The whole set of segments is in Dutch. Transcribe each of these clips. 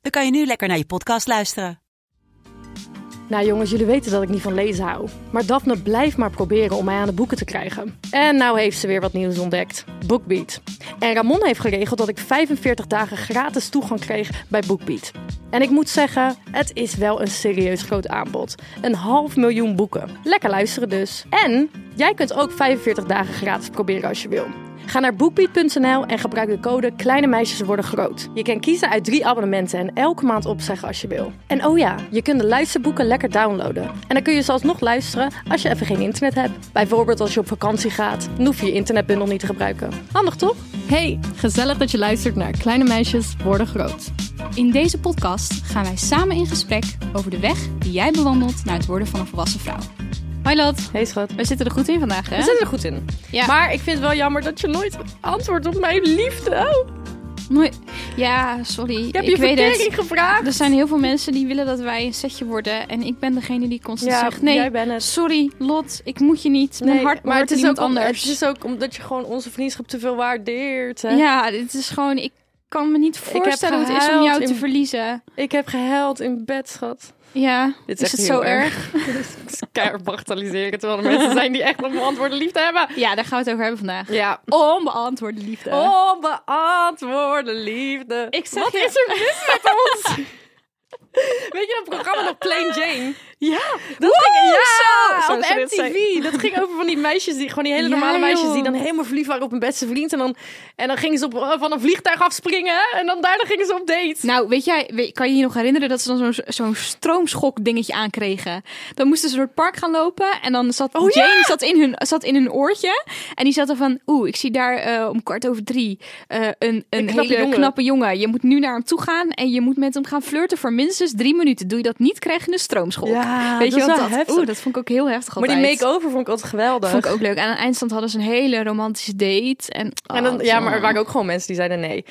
dan kan je nu lekker naar je podcast luisteren. Nou jongens, jullie weten dat ik niet van lezen hou. Maar Daphne blijft maar proberen om mij aan de boeken te krijgen. En nou heeft ze weer wat nieuws ontdekt. BookBeat. En Ramon heeft geregeld dat ik 45 dagen gratis toegang kreeg bij BookBeat. En ik moet zeggen, het is wel een serieus groot aanbod. Een half miljoen boeken. Lekker luisteren dus. En jij kunt ook 45 dagen gratis proberen als je wil. Ga naar bookbeat.nl en gebruik de code Kleine Meisjes Worden Groot. Je kan kiezen uit drie abonnementen en elke maand opzeggen als je wil. En oh ja, je kunt de luisterboeken lekker downloaden. En dan kun je zelfs nog luisteren als je even geen internet hebt. Bijvoorbeeld als je op vakantie gaat, dan hoef je je internetbundel niet te gebruiken. Handig toch? Hey, gezellig dat je luistert naar Kleine Meisjes Worden Groot. In deze podcast gaan wij samen in gesprek over de weg die jij bewandelt naar het worden van een volwassen vrouw. Hoi Lot, Hey schat. we zitten er goed in vandaag hè? We zitten er goed in. Ja. Maar ik vind het wel jammer dat je nooit antwoordt op mijn liefde. Oh, Mooi. Ja, sorry. je ik je weet verkering het. gevraagd. Er zijn heel veel mensen die willen dat wij een setje worden. En ik ben degene die constant Ja, zegt... Nee, jij bent het. sorry Lot, ik moet je niet. Mijn hart maar het is, ook om- anders. het is ook omdat je gewoon onze vriendschap te veel waardeert. Hè? Ja, het is gewoon... Ik kan me niet heb voorstellen hoe het is om jou te verliezen. Ik heb gehuild in bed, schat. Ja, Dit is, het zo erg? Het is keihard bagatelliseren, terwijl er mensen zijn die echt onbeantwoorde liefde hebben. Ja, daar gaan we het over hebben vandaag. Ja. Onbeantwoorde liefde. Onbeantwoorde liefde. Ik zeg Wat je- is er mis met ons? Weet je dat programma nog Plain Jane? Ja, Dat ging, ja, zo. op MTV. Dat ging over van die meisjes, die, gewoon die hele Ja, normale meisjes... die dan helemaal verliefd waren op hun beste vriend. En dan, en dan gingen ze op, eh, van een vliegtuig afspringen. En dan daarna gingen ze op date. Nou, weet jij, kan je je nog herinneren dat ze dan zo'n zo'n stroomschok dingetje aankregen? Dan moesten ze door het park gaan lopen en dan zat Oh, ja! Jane zat, in hun, zat in hun oortje. En die zat er van, oeh, ik zie daar eh, om kwart over drie eh, een, een, knappe hele jongen. knappe jongen. Je moet nu naar hem toe gaan en je moet met hem gaan flirten voor minstens drie minuten. Doe je dat niet, krijg je een stroomschok. Ja, weet dat je wat dat? Oeh, dat vond ik ook heel heftig maar altijd. die make-over vond ik altijd geweldig. Vond ik ook leuk. En aan de eindstand hadden ze een hele romantische date. En, En dan, oh, ja, maar er waren ook gewoon mensen die zeiden nee.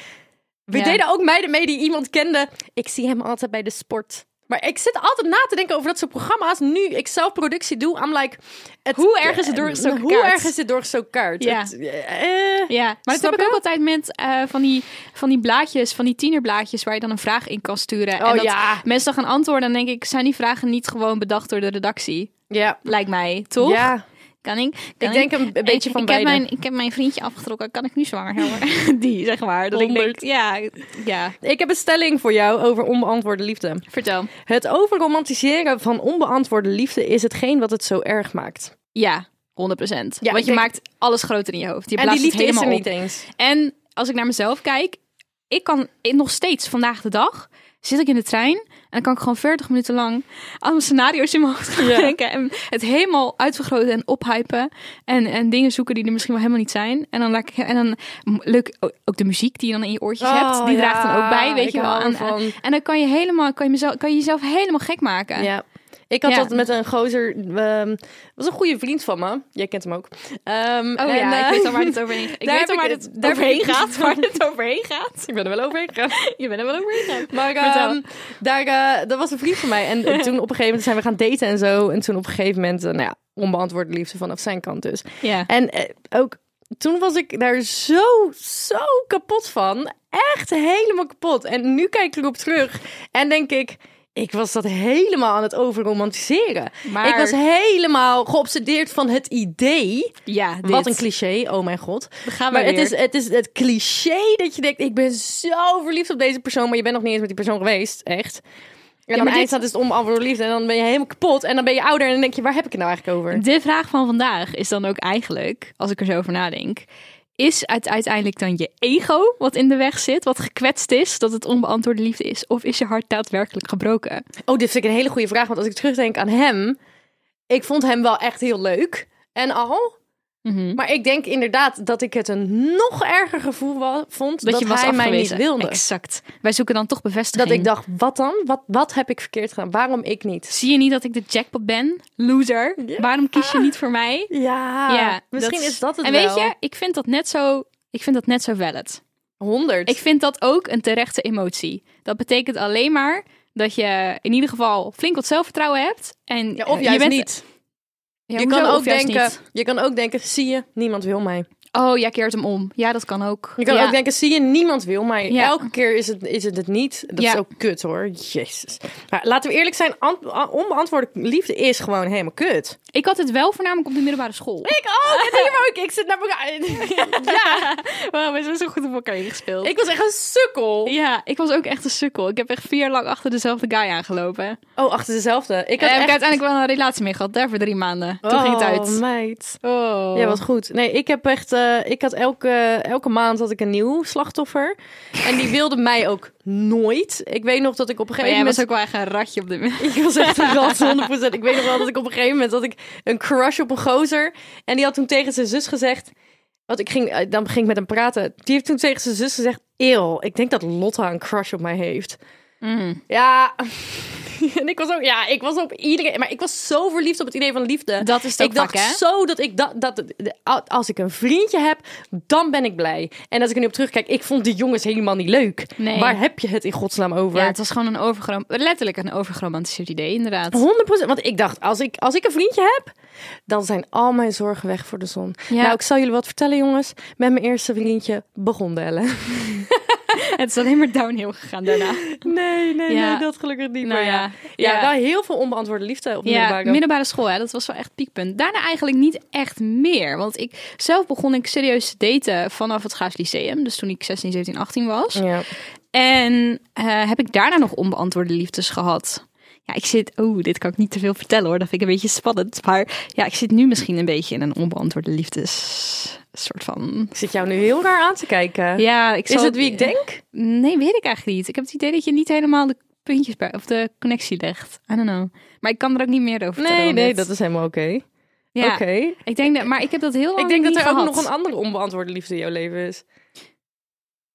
We Ja. deden ook meiden mee die iemand kende. Ik zie hem altijd bij de sport. Maar ik zit altijd na te denken over dat soort programma's. Nu ik zelf productie doe, I'm like... Het, Hoe erg is het doorgestoken Hoe kaart? erg is het doorgestoken kaart? Ja. Het, eh, Ja, maar dat heb ik ook altijd met eh, van, die, van die blaadjes, van die tienerblaadjes waar je dan een vraag in kan sturen. Oh, en dat ja. mensen dan gaan antwoorden, dan denk ik, zijn die vragen niet gewoon bedacht door de redactie? ja. Lijkt mij, toch? Ja. Kan ik? Kan Ik denk een, een beetje ik, van ik heb, beide. mijn, ik heb mijn vriendje afgetrokken, kan ik nu zwanger houden? Die, zeg maar. Dat ik denk, ja, ja, Ik heb een stelling voor jou over onbeantwoorde liefde. vertel. Het overromantiseren van onbeantwoorde liefde is hetgeen wat het zo erg maakt. Ja, 100 procent. Ja, Want je denk- maakt alles groter in je hoofd. Je en die liefde is er helemaal niet op. eens. En als ik naar mezelf kijk, ik kan nog steeds vandaag de dag zit ik in de trein dan kan ik gewoon 40 minuten lang allemaal scenario's in mijn hoofd gaan denken en het helemaal uitvergroten en ophypen en, en dingen zoeken die er misschien wel helemaal niet zijn. En dan, laat ik, en dan leuk ook- de muziek die je dan in je oortjes hebt, Oh, die ja, draagt dan ook bij, weet je wel. ervan. en dan kan je helemaal, kan je, mezelf, kan je jezelf helemaal gek maken. Ja. Ik had Ja. dat met een gozer, ehm, was een goede vriend van me. Jij kent hem ook. Ehm, Oh en, ja, eh, ik weet al waar het overheen gaat. Ik daar weet al waar het overheen gaat. Waar het overheen gaat. Ik ben er wel overheen gegaan. Je bent er wel overheen gegaan. Maar ehm, daar, eh, dat was een vriend van mij. En toen op een gegeven moment zijn we gaan daten en zo. En toen op een gegeven moment, eh, nou ja, onbeantwoorde liefde vanaf zijn kant dus. Ja. En eh, ook toen was ik daar zo, zo kapot van. Echt helemaal kapot. En nu kijk ik erop terug en denk ik... Ik was dat helemaal aan het overromantiseren. Maar- Ik was helemaal geobsedeerd van het idee. Ja, Wat een cliché, oh mijn god. Dan gaan we Maar het is, het is het cliché dat je denkt... ik ben zo verliefd op deze persoon... maar je bent nog niet eens met die persoon geweest, echt. En maar aan dit- het staat is het onbeantwoorde liefde... en dan ben je helemaal kapot... en dan ben je ouder en dan denk je... waar heb ik het nou eigenlijk over? De vraag van vandaag is dan ook eigenlijk, als ik er zo over nadenk, is het uiteindelijk dan je ego wat in de weg zit, wat gekwetst is, dat het onbeantwoorde liefde is? Of is je hart daadwerkelijk gebroken? Oh, dit vind ik een hele goede vraag. Want als ik terugdenk aan hem... ik vond hem wel echt heel leuk. En al... Mhm. Maar ik denk inderdaad dat ik het een nog erger gevoel vond dat, Dat, je hij mij niet wilde. Exact. Wij zoeken dan toch bevestiging. Dat ik dacht, wat dan? Wat, wat heb ik verkeerd gedaan? Waarom ik niet? Zie je niet dat ik de jackpot ben? Loser. Ja. Waarom kies je niet voor mij? Ja, ja, misschien is dat het En wel. weet je, ik vind dat net zo, ik vind dat net zo valid. 100. Ik vind dat ook een terechte emotie. Dat betekent alleen maar dat je in ieder geval flink wat zelfvertrouwen hebt. En ja, of eh, juist je bent, niet. Ja, je, kan ook denken, je kan ook denken, zie je, niemand wil mij. Oh, jij keert hem om. Ja, dat kan ook. Je kan ja. ook denken, zie je, niemand wil mij. Ja. Elke keer is het, is het het niet. Dat Ja. is ook kut hoor. Jezus. Maar laten we eerlijk zijn, ant- onbeantwoorde liefde is gewoon helemaal kut. Ik had het wel voornamelijk op de middelbare school. Ik ook, en hier ook. Ik zit naar elkaar. ja, Wow, we zijn zo goed op elkaar ingespeeld. ik was echt een sukkel. Ja, ik was ook echt een sukkel. Ik heb echt vier jaar lang achter dezelfde guy aangelopen. Oh, achter dezelfde. Ik heb ik uiteindelijk wel een relatie mee gehad. Daar voor drie maanden. Toen ging het uit. Oh, meid. Oh. Ja, wat goed. Nee, ik heb echt, eh, ik had elke, elke maand had ik een nieuw slachtoffer. En die wilde mij ook nooit. Ik weet nog dat ik op een gegeven jij was moment... ook wel echt een ratje op de Ik was echt een rat, 100%. Ik weet nog wel dat ik op een gegeven moment had ik een crush op een gozer. En die had toen tegen zijn zus gezegd... Want ik ging, eh, dan ging ik met hem praten. Die heeft toen tegen zijn zus gezegd... Eeuw, ik denk dat Lotta een crush op mij heeft. Mm. Ja, en ik was ook, ja, ik was op iedereen, maar ik was zo verliefd op het idee van liefde. Dat is ook ik dacht hè? zo dat ik dat, dat als ik een vriendje heb, dan ben ik blij. En als ik er nu op terugkijk, ik vond die jongens helemaal niet leuk. Nee. Waar heb je het in godsnaam over? Ja, het was gewoon een overgrom... letterlijk een overgeromantiseerd idee, inderdaad. 100%. Want ik dacht, als ik, als ik een vriendje heb, dan zijn al mijn zorgen weg voor de zon. Ja. Nou, ik zal jullie wat vertellen, jongens. Met mijn eerste vriendje begon bellen. Het is alleen maar downhill gegaan daarna. Nee, nee, Ja. nee, dat gelukkig niet. Nou maar ja. ja. Wel heel veel onbeantwoorde liefde op Ja, middelbare. middelbare school, hè, dat was wel echt piekpunt. Daarna eigenlijk niet echt meer. Want ik zelf begon ik serieus te daten vanaf het Gaas Lyceum. Dus toen ik 16, 17, 18 was. Ja. En eh, heb ik daarna nog onbeantwoorde liefdes gehad. Ja, ik zit... Oeh, dit kan ik niet te veel vertellen hoor. Dat vind ik een beetje spannend. Maar ja, ik zit nu misschien een beetje in een onbeantwoorde liefdes... soort van... Ik zit jou nu heel raar aan te kijken. Ja, ik Is het wie ik denk? Nee, weet ik eigenlijk niet. Ik heb het idee dat je niet helemaal de puntjes bij... of de connectie legt. I don't know. Maar ik kan er ook niet meer over vertellen. Nee, nee, dat is helemaal oké. Ja, Oké. ik denk dat... Maar ik heb dat heel lang Ik denk dat er ook nog een andere onbeantwoorde liefde in jouw leven is.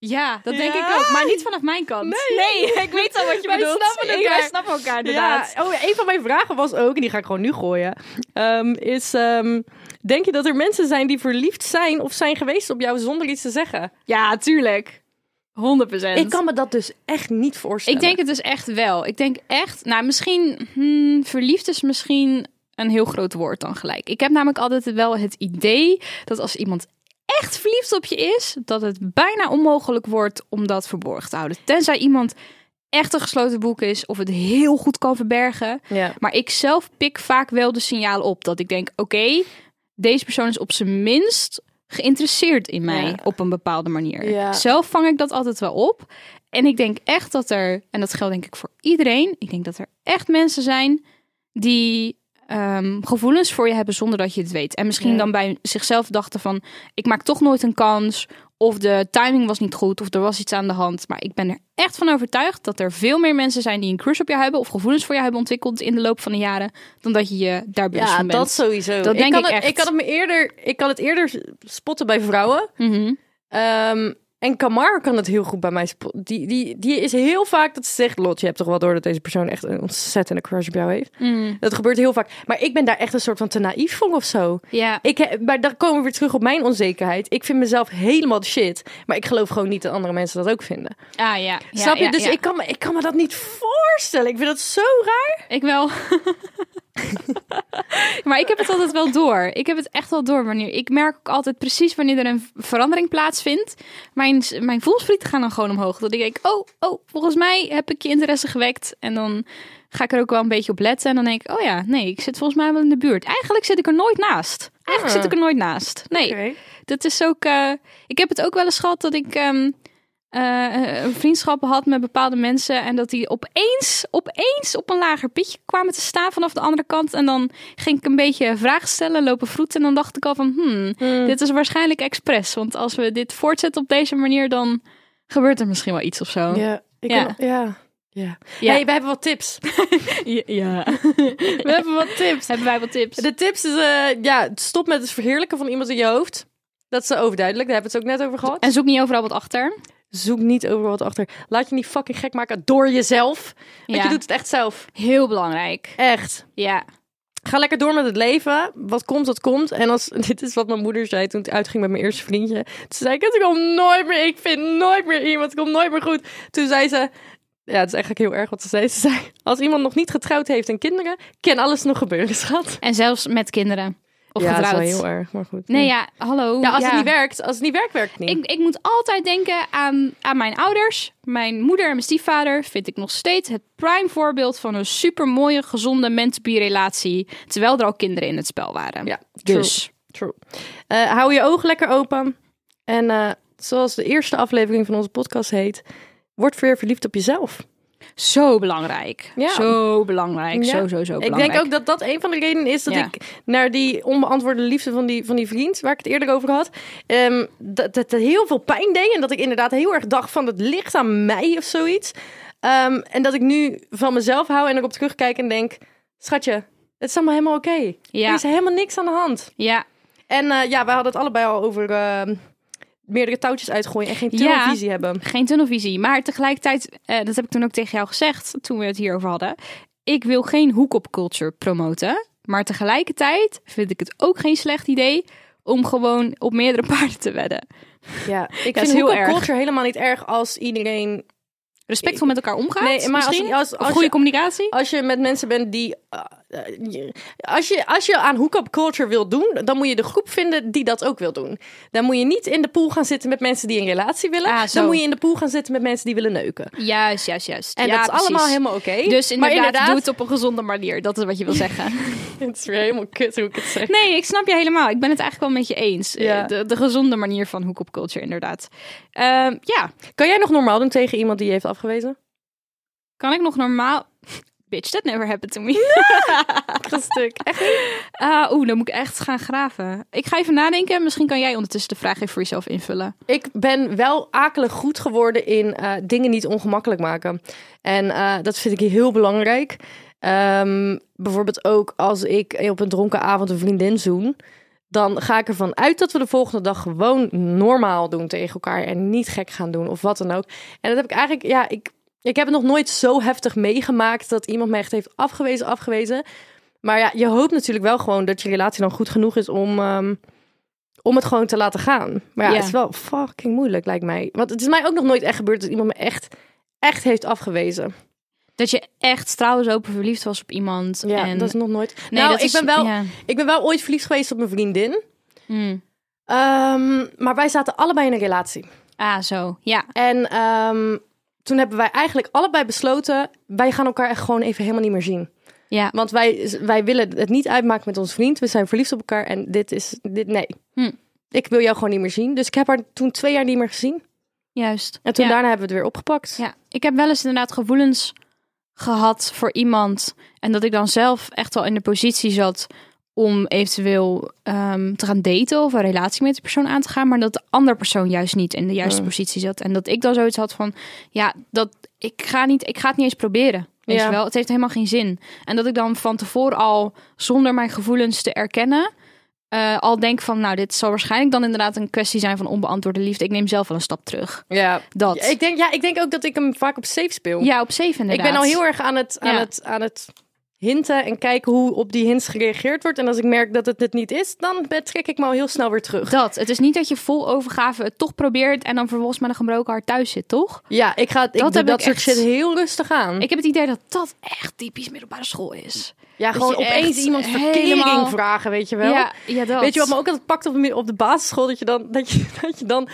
Ja, dat denk Ja? ik ook. Maar niet vanaf mijn kant. Nee. ik weet al wat je Wij bedoelt. snappen Ik- elkaar. Wij snappen elkaar, inderdaad. Ja, oh, een van mijn vragen was ook, en die ga ik gewoon nu gooien, ehm, is... ehm, denk je dat er mensen zijn die verliefd zijn of zijn geweest op jou zonder iets te zeggen? Ja, tuurlijk. 100 procent. Ik kan me dat dus echt niet voorstellen. Ik denk het dus echt wel. Ik denk echt, nou misschien, hmm, verliefd is misschien een heel groot woord dan gelijk. Ik heb namelijk altijd wel het idee dat als iemand echt verliefd op je is, dat het bijna onmogelijk wordt om dat verborgen te houden. Tenzij iemand echt een gesloten boek is of het heel goed kan verbergen. Ja. Maar ik zelf pik vaak wel de signalen op dat ik denk: oké, deze persoon is op zijn minst geïnteresseerd in mij Ja. op een bepaalde manier. Ja. Zelf vang ik dat altijd wel op. En ik denk echt dat er, en dat geldt denk ik voor iedereen, ik denk dat er echt mensen zijn die ehm, gevoelens voor je hebben zonder dat je het weet. En misschien Ja. dan bij zichzelf dachten van, ik maak toch nooit een kans. Of de timing was niet goed, of er was iets aan de hand. Maar ik ben er echt van overtuigd dat er veel meer mensen zijn die een crush op jou hebben, of gevoelens voor jou hebben ontwikkeld in de loop van de jaren, dan dat je je daar bewust Ja, van bent. dat sowieso. Dat denk kan ik het, echt. Ik kan het me eerder, ik kan het eerder spotten bij vrouwen. Mhm. Ehm, en Kamar kan het heel goed bij mij. Die, die, die is heel vaak dat ze zegt, Lot, je hebt toch wel door dat deze persoon echt een ontzettende crush op jou heeft. Mm. Dat gebeurt heel vaak. Maar ik ben daar echt een soort van te naïef voor of zo. Ja, Ik, maar dan komen we weer terug op mijn onzekerheid. Ik vind mezelf helemaal de shit. Maar ik geloof gewoon niet dat andere mensen dat ook vinden. ah, ja. ja Snap je? ja, dus ja. Ik, kan me, ik kan me dat niet voorstellen. Ik vind dat zo raar. Ik wel. maar ik heb het altijd wel door. Ik heb het echt wel door wanneer. Ik merk ook altijd precies wanneer er een verandering plaatsvindt. Mijn, mijn voelsprieten gaan dan gewoon omhoog. Dat ik denk, oh, oh, volgens mij heb ik je interesse gewekt. En dan ga ik er ook wel een beetje op letten. En dan denk ik, oh ja, nee, ik zit volgens mij wel in de buurt. Eigenlijk zit ik er nooit naast. Eigenlijk Ah. zit ik er nooit naast. Nee, dat is ook. eh, ik heb het ook wel eens gehad dat ik ehm eh, een vriendschap had met bepaalde mensen. En dat die opeens, opeens op een lager pitje kwamen te staan vanaf de andere kant. En dan ging ik een beetje vragen stellen, lopen vroeten. En dan dacht ik al van, hmm, Hmm. dit is waarschijnlijk expres. Want als we dit voortzetten op deze manier, dan gebeurt er misschien wel iets of zo. Ja, ik Ja. kan- ja. Ja. Ja. Hey, we hebben wat tips. Ja. We hebben wat tips. Hebben wij wat tips? De tips is, eh, ja, stop met het verheerlijken van iemand in je hoofd. Dat is overduidelijk, daar hebben we het ook net over gehad. En zoek niet overal wat achter. Zoek niet over wat achter. Laat je niet fucking gek maken door jezelf. Want Ja. je doet het echt zelf. Heel belangrijk. Echt. Ja. Ga lekker door met het leven. Wat komt, dat komt. En als, dit is wat mijn moeder zei toen ik uitging met mijn eerste vriendje. Toen zei ik, het komt nooit meer, ik vind nooit meer iemand, het komt nooit meer goed. Toen zei ze, ja, het is eigenlijk heel erg wat ze zei. Ze zei, als iemand nog niet getrouwd heeft en kinderen, kan alles nog gebeuren, schat. En zelfs met kinderen. Of ja, getrouwd. dat is wel heel erg, maar goed. Nee, ja, hallo. Ja, als ja. het niet werkt, als het niet werkt, werkt het niet. Ik, ik moet altijd denken aan, aan mijn ouders. Mijn moeder en mijn stiefvader vind ik nog steeds het prime voorbeeld van een super mooie, gezonde man-to-be relatie. Terwijl er al kinderen in het spel waren. Ja, true. dus. True. Eh, hou je ogen lekker open. En eh, zoals de eerste aflevering van onze podcast heet, word weer verliefd op jezelf. Zo belangrijk. Ja. Zo belangrijk. Ja. Zo, zo, zo Ik belangrijk. denk ook dat dat een van de redenen is dat Ja. ik naar die onbeantwoorde liefde van die, van die vriend, waar ik het eerder over had, ehm, dat het heel veel pijn deed. En dat ik inderdaad heel erg dacht van het ligt aan mij of zoiets. Ehm, en dat ik nu van mezelf hou en erop terugkijk en denk, schatje, het is allemaal helemaal oké. Ja. Er is helemaal niks aan de hand. Ja, En eh, ja, wij hadden het allebei al over ehm, meerdere touwtjes uitgooien en geen Ja. tunnelvisie hebben. geen tunnelvisie. Maar tegelijkertijd, eh, dat heb ik toen ook tegen jou gezegd toen we het hierover hadden. Ik wil geen hoek-op culture promoten. Maar tegelijkertijd vind ik het ook geen slecht idee om gewoon op meerdere paarden te wedden. Ja, ik vind heel erg. culture helemaal niet erg als iedereen Respectvol met elkaar omgaat. Nee, maar als, misschien? als, als, goede je, communicatie. als je met mensen bent die. eh, eh, als, je, als je aan hook-up culture wil doen, dan moet je de groep vinden die dat ook wil doen. Dan moet je niet in de pool gaan zitten met mensen die een relatie willen. Ah, dan moet je in de pool gaan zitten met mensen die willen neuken. Juist, juist, juist. En ja, dat is precies. allemaal helemaal oké. Dus maar inderdaad, doe het op een gezonde manier. Dat is wat je wil zeggen. Het is weer helemaal kut hoe ik het zeg. Nee, ik snap je helemaal. Ik ben het eigenlijk wel met je eens. Ja. Eh, De, de gezonde manier van hoek-op culture, inderdaad. Ehm, ja, Kan jij nog normaal doen tegen iemand die je heeft afgewezen? kan ik nog normaal... Bitch, that never happened to me. Een stuk. Echt? Ah, Oeh, dan moet ik echt gaan graven. Ik ga even nadenken. Misschien kan jij ondertussen de vraag even voor jezelf invullen. Ik ben wel akelig goed geworden in eh, dingen niet ongemakkelijk maken. En eh, dat vind ik heel belangrijk. Ehm, bijvoorbeeld ook als ik op een dronken avond een vriendin zoen. Dan ga ik ervan uit dat we de volgende dag gewoon normaal doen tegen elkaar. En niet gek gaan doen of wat dan ook. En dat heb ik eigenlijk, ja, ik, ik heb het nog nooit zo heftig meegemaakt dat iemand mij echt heeft afgewezen, afgewezen. Maar ja, je hoopt natuurlijk wel gewoon dat je relatie dan goed genoeg is om, ehm, om het gewoon te laten gaan. Maar ja, Ja. het is wel fucking moeilijk, lijkt mij. Want het is mij ook nog nooit echt gebeurd dat iemand me echt, echt heeft afgewezen. Dat je echt stralens open verliefd was op iemand. Ja, en... dat is nog nooit. Nee, nou, dat ik is- ben wel, ja. ik ben wel ooit verliefd geweest op mijn vriendin. Hmm. Ehm, maar wij zaten allebei in een relatie. Ah, zo. Ja. En ehm, toen hebben wij eigenlijk allebei besloten, wij gaan elkaar echt gewoon even helemaal niet meer zien. Ja. Want wij, wij willen het niet uitmaken met ons vriend. We zijn verliefd op elkaar en dit is, dit, nee. Hm. Ik wil jou gewoon niet meer zien. Dus ik heb haar toen twee jaar niet meer gezien. Juist. En toen ja. daarna hebben we het weer opgepakt. Ja, ik heb wel eens inderdaad gevoelens gehad voor iemand. En dat ik dan zelf echt wel in de positie zat om eventueel ehm, te gaan daten of een relatie met de persoon aan te gaan. Maar dat de andere persoon juist niet in de juiste positie zat. En dat ik dan zoiets had van, ja, dat, ik, ga niet, ik ga het niet eens proberen. Weet Ja. wel, het heeft helemaal geen zin. En dat ik dan van tevoren al, zonder mijn gevoelens te erkennen, eh, al denk van, nou, dit zal waarschijnlijk dan inderdaad een kwestie zijn van onbeantwoorde liefde. Ik neem zelf wel een stap terug. Ja. Dat. Ja, ik, denk, ja, ik denk ook dat ik hem vaak op safe speel. ja, op ik inderdaad. ben al heel erg aan het, aan, Ja. het, aan het hinten en kijken hoe op die hints gereageerd wordt. En als ik merk dat het het niet is, dan trek ik me al heel snel weer terug. Dat. Het is niet dat je vol overgave het toch probeert en dan vervolgens met een gebroken hart thuis zit, toch? Ja, ik ga ik Dat doe heb dat ik soort echt. shit heel rustig aan. Ik heb het idee dat dat echt typisch middelbare school is. ja, dat gewoon opeens iemand verkering helemaal- vragen, weet je wel. Ja, ja, dat. Weet je wat me ook altijd pakt op de, op de basisschool? Dat je dan, dat je, dat je dan...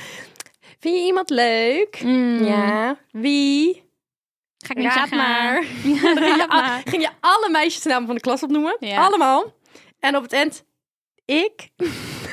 Vind je iemand leuk? Mm. Ja. Wie? Ga ik niet Raad zeggen. maar. Ja, ging je, al- ging je alle meisjesnamen van de klas opnoemen. Ja. Allemaal. En op het eind... Ik?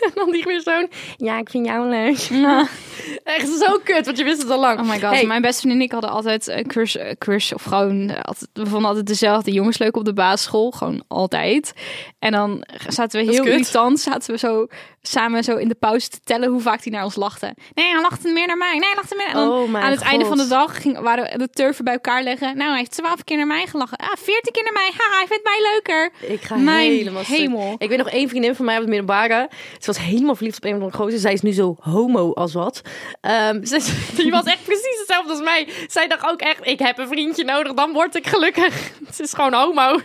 En dan die persoon, ja, ik vind jou leuk. Echt zo kut, want je wist het al lang. Oh my god, Hey, mijn beste vriendin en ik hadden altijd een crush, eh, crush of gewoon, eh, altijd, we vonden altijd dezelfde jongens leuk op de basisschool, gewoon altijd. En dan zaten we heel irritant, zaten we zo samen zo in de pauze te tellen hoe vaak hij naar ons lachte. Nee, hij lachte meer naar mij. Nee, hij lachte meer. En dan Oh aan het einde van de dag ging, waren we de turven bij elkaar leggen. Nou, hij heeft twaalf keer naar mij gelachen. Ah, veertien keer naar mij. Haha, hij vindt mij leuker. Ik ga Mijn helemaal stuk. hemel. Ik weet nog één vriendin van mij op het middelbare. Was helemaal verliefd op een van de gozer. Zij is nu zo homo als wat. Ehm, ze, die was echt precies hetzelfde als mij. Zij dacht ook echt, ik heb een vriendje nodig, dan word ik gelukkig. Ze is gewoon homo.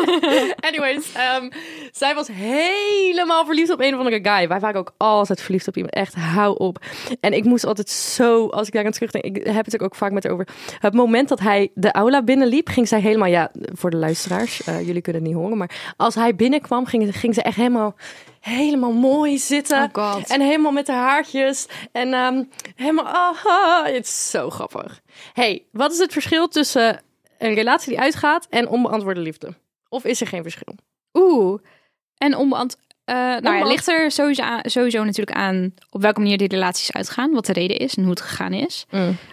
Anyways, ehm, zij was helemaal verliefd op een of andere guy. Wij waren ook altijd verliefd op iemand. Echt, hou op. En ik moest altijd zo, als ik daar aan terugdenk, ik heb het ook vaak met over. Het moment dat hij de aula binnenliep, ging zij helemaal, ja, voor de luisteraars, eh, jullie kunnen het niet horen, maar als hij binnenkwam, ging, ging ze echt helemaal, helemaal mooi zitten. Oh. En helemaal met haar haartjes. En ehm, helemaal, ah. het is zo grappig. hey, wat is het verschil tussen een relatie die uitgaat en onbeantwoorde liefde? Of is er geen verschil? Oeh. En onbeant... eh nou ja, ligt er sowieso, aan- sowieso natuurlijk aan op welke manier die relaties uitgaan, wat de reden is en hoe het gegaan is.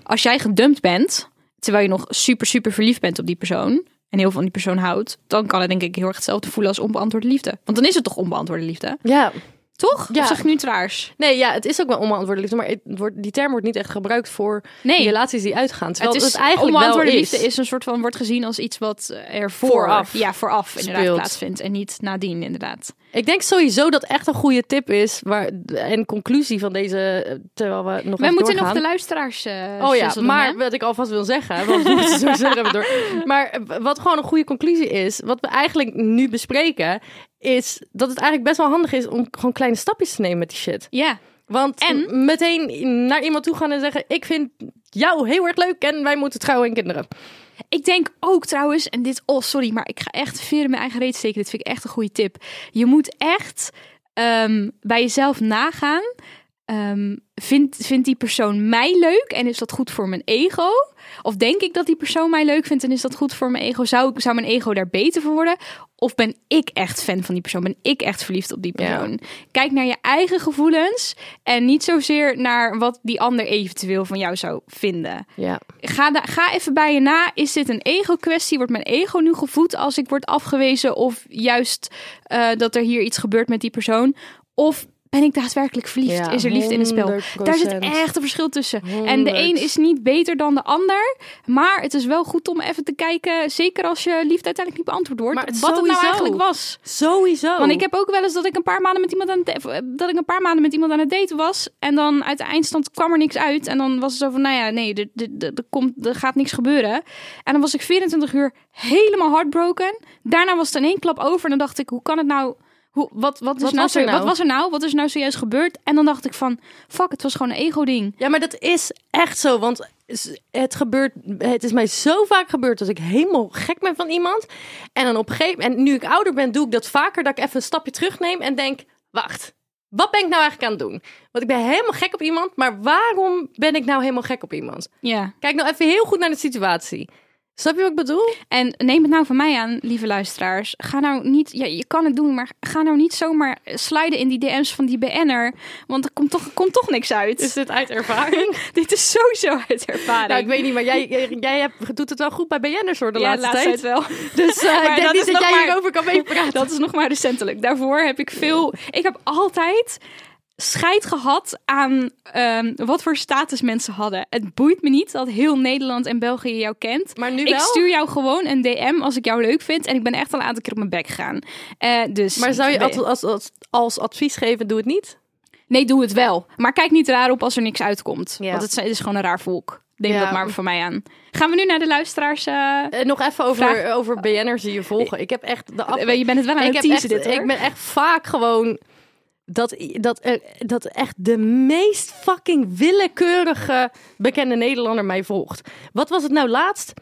Als jij gedumpt bent, terwijl je nog super, super verliefd bent op die persoon en heel veel van die persoon houdt, dan kan het denk ik heel erg hetzelfde voelen als onbeantwoorde liefde. Want dan is het toch onbeantwoorde liefde, Ja, toch? Ja. Of zeg ik nu het raars? nee, ja, het is ook wel onbeantwoorde liefde, maar het wordt, die term wordt niet echt gebruikt voor Nee. relaties die uitgaan. Terwijl het het, is eigenlijk wel onbeantwoorde is. liefde is een soort van wordt gezien als iets wat er voor, Vooraf. ja, vooraf inderdaad Speelt. plaatsvindt en niet nadien inderdaad. Ik denk sowieso dat echt een goede tip is, waar, en conclusie van deze, terwijl we nog We moeten nog de luisteraars. eh, Oh ja, doen, maar hè? wat ik alvast wil zeggen, want we even door. Maar wat gewoon een goede conclusie is, wat we eigenlijk nu bespreken, is dat het eigenlijk best wel handig is om gewoon kleine stapjes te nemen met die shit. Ja, Want En? meteen naar iemand toe gaan en zeggen, ik vind jou heel erg leuk en wij moeten trouwen en kinderen. Ik denk ook trouwens, en dit, oh sorry, maar ik ga echt ver in mijn eigen reet steken. Dit vind ik echt een goede tip. Je moet echt ehm, bij jezelf nagaan. Ehm, vindt, vindt die persoon mij leuk en is dat goed voor mijn ego? Of denk ik dat die persoon mij leuk vindt en is dat goed voor mijn ego? Zou, zou mijn ego daar beter voor worden? Of ben ik echt fan van die persoon? Ben ik echt verliefd op die Ja. persoon? Kijk naar je eigen gevoelens en niet zozeer naar wat die ander eventueel van jou zou vinden Ja. ga, da- ga even bij je na. Is dit een ego-kwestie? Wordt mijn ego nu gevoed als ik word afgewezen? Of juist eh, dat er hier iets gebeurt met die persoon? Of ben ik daadwerkelijk verliefd? Ja, is er liefde in het spel? 100%. Daar zit echt een verschil tussen. En de 100. een is niet beter dan de ander. Maar het is wel goed om even te kijken. Zeker als je liefde uiteindelijk niet beantwoord wordt. Maar wat het nou eigenlijk was. Sowieso. Want ik heb ook wel eens dat ik een paar maanden met iemand aan het, dat ik een paar maanden met iemand aan het daten was en dan uit de eindstand kwam er niks uit en dan was het zo van nou ja nee er, er, er, er komt er gaat niks gebeuren en dan was ik 24 uur helemaal heartbroken. Daarna was het in één klap over en dan dacht ik hoe kan het nou hoe, wat, wat, is Wat nou was er nou? wat was er nou? Wat is nou zojuist gebeurd? En dan dacht ik van, fuck, het was gewoon een ego-ding. Ja, maar dat is echt zo. Want het gebeurt. Het is mij zo vaak gebeurd dat ik helemaal gek ben van iemand. En dan op een gegeven moment, en nu ik ouder ben, doe ik dat vaker. Dat ik even een stapje terugneem en denk: wacht, wat ben ik nou eigenlijk aan het doen? Want ik ben helemaal gek op iemand. Maar waarom ben ik nou helemaal gek op iemand? Ja. Kijk nou even heel goed naar de situatie. Snap je wat ik bedoel? En neem het nou van mij aan, lieve luisteraars. Ga nou niet, ja, je kan het doen, maar ga nou niet zomaar sliden in die DM's van die BN'er. Want er komt toch, komt toch niks uit. Is dit uit ervaring? Dit is sowieso uit ervaring. nou, ik weet niet, maar jij, jij hebt, doet het wel goed bij BN'ers hoor, de ja, laatste, tijd. wel. Dus Maar ik denk dat niet dat nog jij maar- hierover kan meepraten. Dat is nog maar recentelijk. Daarvoor heb ik veel. Ik heb altijd scheid gehad aan ehm, wat voor status mensen hadden. Het boeit me niet dat heel Nederland en België jou kent. Maar nu ik wel? stuur jou gewoon een DM als ik jou leuk vind. En ik ben echt al een aantal keer op mijn bek gegaan. Eh, dus Maar zou je als, als, als, als advies geven, doe het niet? Nee, doe het wel. Maar kijk niet raar op als er niks uitkomt. Ja. Want het is- het is gewoon een raar volk. Neem Ja. dat maar van mij aan. Gaan we nu naar de luisteraars? eh, Eh, nog even over, over BN'ers die je volgen. Ik heb echt de af... je bent het wel aan ik, het heb echt, dit hoor. ik ben echt vaak gewoon dat, dat, er- dat echt de meest fucking willekeurige bekende Nederlander mij volgt. Wat was het nou laatst?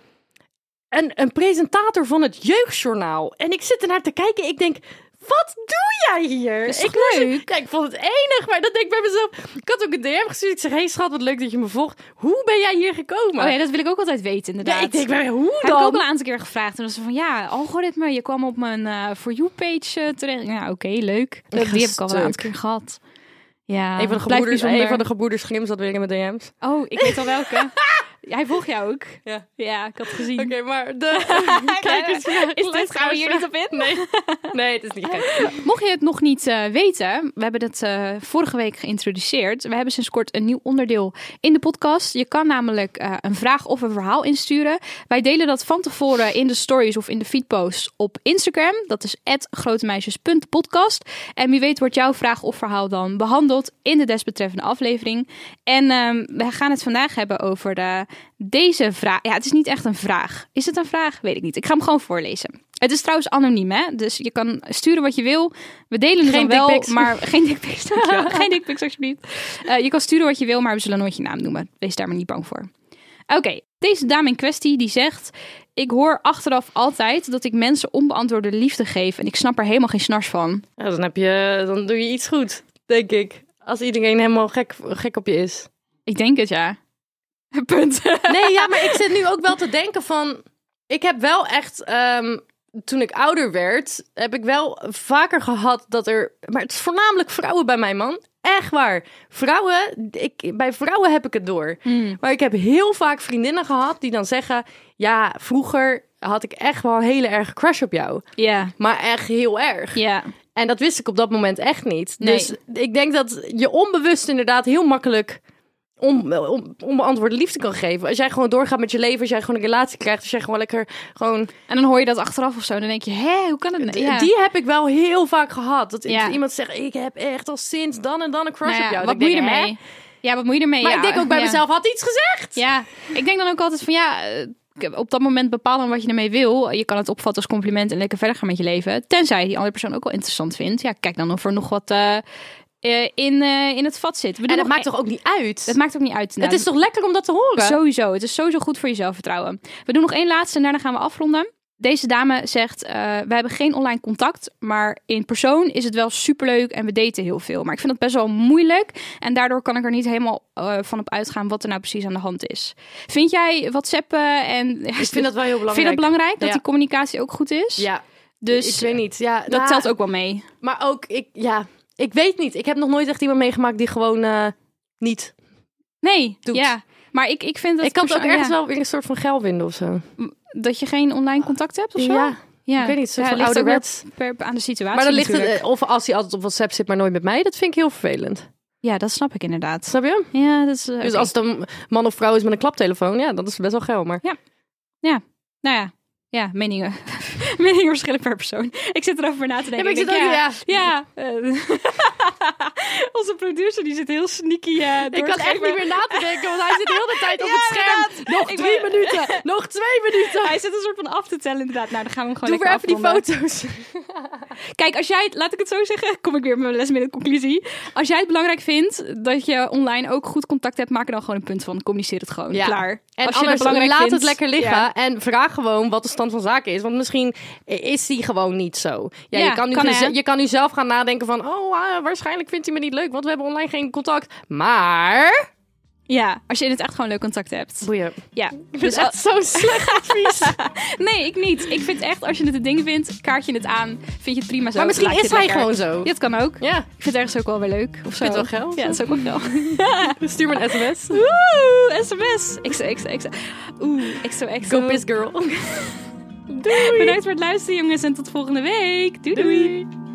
Een, een presentator van het Jeugdjournaal. En ik zit ernaar te kijken. Ik denk, wat doe jij hier? is ik leuk? Ja, ik vond het enig, maar dan denk ik bij mezelf... Ik had ook een DM gestuurd. Ik zeg, hey schat, wat leuk dat je me volgt. Hoe ben jij hier gekomen? Oh ja, dat wil ik ook altijd weten, inderdaad. Ja, ik denk, bij hoe Heb ik ook dan? al een aantal keer gevraagd. En dan ze van, ja, algoritme, je kwam op mijn eh For You-page eh, terecht. Ja, oké, leuk. Dat, die heb ik al een aantal keer gehad. Ja, Een van de gebroeders, bijzonder. een van de gebroeders Grimm zat weer in mijn DM's. Oh, ik weet al welke. Hij volgt jou ook. Ja. Ja, ik had het gezien. Oké, maar de kijkers... Is dit, gaan we hier niet op in? Nee, nee het is niet gek. Mocht je het nog niet eh, weten, we hebben dat eh, vorige week geïntroduceerd. We hebben sinds kort een nieuw onderdeel in de podcast. Je kan namelijk eh, een vraag of een verhaal insturen. Wij delen dat van tevoren in de stories of in de feedpost op Instagram. Dat is grotemeisjes.podcast. En wie weet wordt jouw vraag of verhaal dan behandeld in de desbetreffende aflevering. En ehm, we gaan het vandaag hebben over de, deze vraag. Ja, het is niet echt een vraag. Is het een vraag? Weet ik niet. Ik ga hem gewoon voorlezen. Het is trouwens anoniem, hè? Dus je kan sturen wat je wil. We delen Geen dan wel, dickpics. maar geen dickpics. geen dickpics alsjeblieft. Eh, je kan sturen wat je wil, maar we zullen nooit je naam noemen. Wees daar maar niet bang voor. Oké, deze dame in kwestie die zegt... Ik hoor achteraf altijd dat ik mensen onbeantwoorde liefde geef... en ik snap er helemaal geen snars van. Ja, dan, heb je, dan doe je iets goed, denk ik. Als iedereen helemaal gek, gek op je is. Ik denk het, ja. Punt. Nee, ja, maar ik zit nu ook wel te denken van... Ik heb wel echt... ehm, toen ik ouder werd, heb ik wel vaker gehad dat er... Maar het is voornamelijk vrouwen bij mij, man. Echt waar. Vrouwen, ik, bij vrouwen heb ik het door. Maar ik heb heel vaak vriendinnen gehad die dan zeggen... Ja, vroeger had ik echt wel een hele erge crush op jou. Ja, Maar echt heel erg. ja. En dat wist ik op dat moment echt niet. Nee. Dus ik denk dat je onbewust inderdaad heel makkelijk on, on- onbeantwoorde liefde kan geven. Als jij gewoon doorgaat met je leven, als jij gewoon een relatie krijgt, als jij gewoon lekker gewoon... En dan hoor je dat achteraf of zo. Dan denk je, hé, hoe kan het? Ja. Die heb ik wel heel vaak gehad. Dat Ja. iemand zegt, ik heb echt al sinds dan en dan een crush Nou ja, op jou. wat moet je ermee? hè? Ja, wat moet je ermee? Maar ik denk ook bij mezelf, had iets gezegd? Ja, ik denk dan ook altijd van ja, eh, op dat moment bepalen wat je ermee wil. Je kan het opvatten als compliment en lekker verder gaan met je leven. Tenzij die andere persoon ook wel interessant vindt. Ja, kijk dan of er nog wat eh, eh, in, eh, in het vat zit. We En dat maakt e- toch ook niet uit? Het maakt ook niet uit. het is toch lekker om dat te horen? Sowieso. Het is sowieso goed voor je zelfvertrouwen. We doen nog één laatste en daarna gaan we afronden. Deze dame zegt, eh, we hebben geen online contact, maar in persoon is het wel superleuk en we daten heel veel. Maar ik vind het best wel moeilijk en daardoor kan ik er niet helemaal van op uitgaan wat er nou precies aan de hand is. Vind jij WhatsAppen en... Ik vind dat wel heel belangrijk. Vind je dat belangrijk, dat die communicatie ook goed is? Ja, Dus ik weet niet. Ja, dat nou, telt ook wel mee. Maar ook, ik, ja, ik weet niet. Ik heb nog nooit echt iemand meegemaakt die gewoon eh, niet. Nee, Doet. ja. Maar ik, ik vind dat... ik kan het ook ergens ja, wel weer een soort van geil vinden of zo. Dat je geen online contact hebt of zo? Ja, Ja. ik weet niet. Ja, ligt ook ouderwets. wel per, aan de situatie Maar dan ligt natuurlijk. het, eh, of als hij altijd op WhatsApp zit, maar nooit met mij, dat vind ik heel vervelend. Ja, dat snap ik inderdaad. Snap je? Ja, dat is... eh, Dus als het een man of vrouw is met een klaptelefoon, ja, dat is best wel geil. Maar Nou ja, ja, meningen. meningen verschillen per persoon. Ik zit erover na te denken. maar ik zit ook- ja, ja. eh, Onze producer die zit heel sneaky eh door ik kan echt niet meer na te denken, want hij zit heel de tijd op Ja, het scherm. inderdaad. Nog Ik drie ben- minuten, nog twee minuten. Hij zit een soort van af te tellen inderdaad. Nou, dan gaan we hem gewoon Doe lekker even die foto's. Kijk, als jij het, laat ik het zo zeggen, kom ik weer met mijn les met een conclusie. Als jij het belangrijk vindt dat je online ook goed contact hebt, maak er dan gewoon een punt van. Communiceer het gewoon. Ja. Klaar. En als je het belangrijk laat vindt, het lekker liggen ja. en vraag gewoon wat de stand van zaken is. Want misschien is die gewoon niet zo. Ja, Ja, je, kan nu kan, hè? je kan nu zelf gaan nadenken van... oh, ah, waarschijnlijk vindt hij me niet leuk, want we hebben online geen contact. Maar... Ja, als je in het echt gewoon leuk contact hebt. Boeien. Ja. Ik vind het echt zo'n slecht advies. Nee, ik niet. Ik vind echt, als je het een ding vindt, kaart je het aan. Vind je het prima zo. maar misschien is het hij lekker. gewoon zo. Ja, dat kan ook. Ja, Ik vind het ergens ook wel weer leuk. Of zo. Vind het wel geil? Ja, dat is ook wel geil. stuur me een sms. Oeh, sms. XO, XO, XO. Oeh, XO, XO. Go piss girl. Bedankt voor het luisteren, jongens. En tot volgende week. doei. doei. Doei.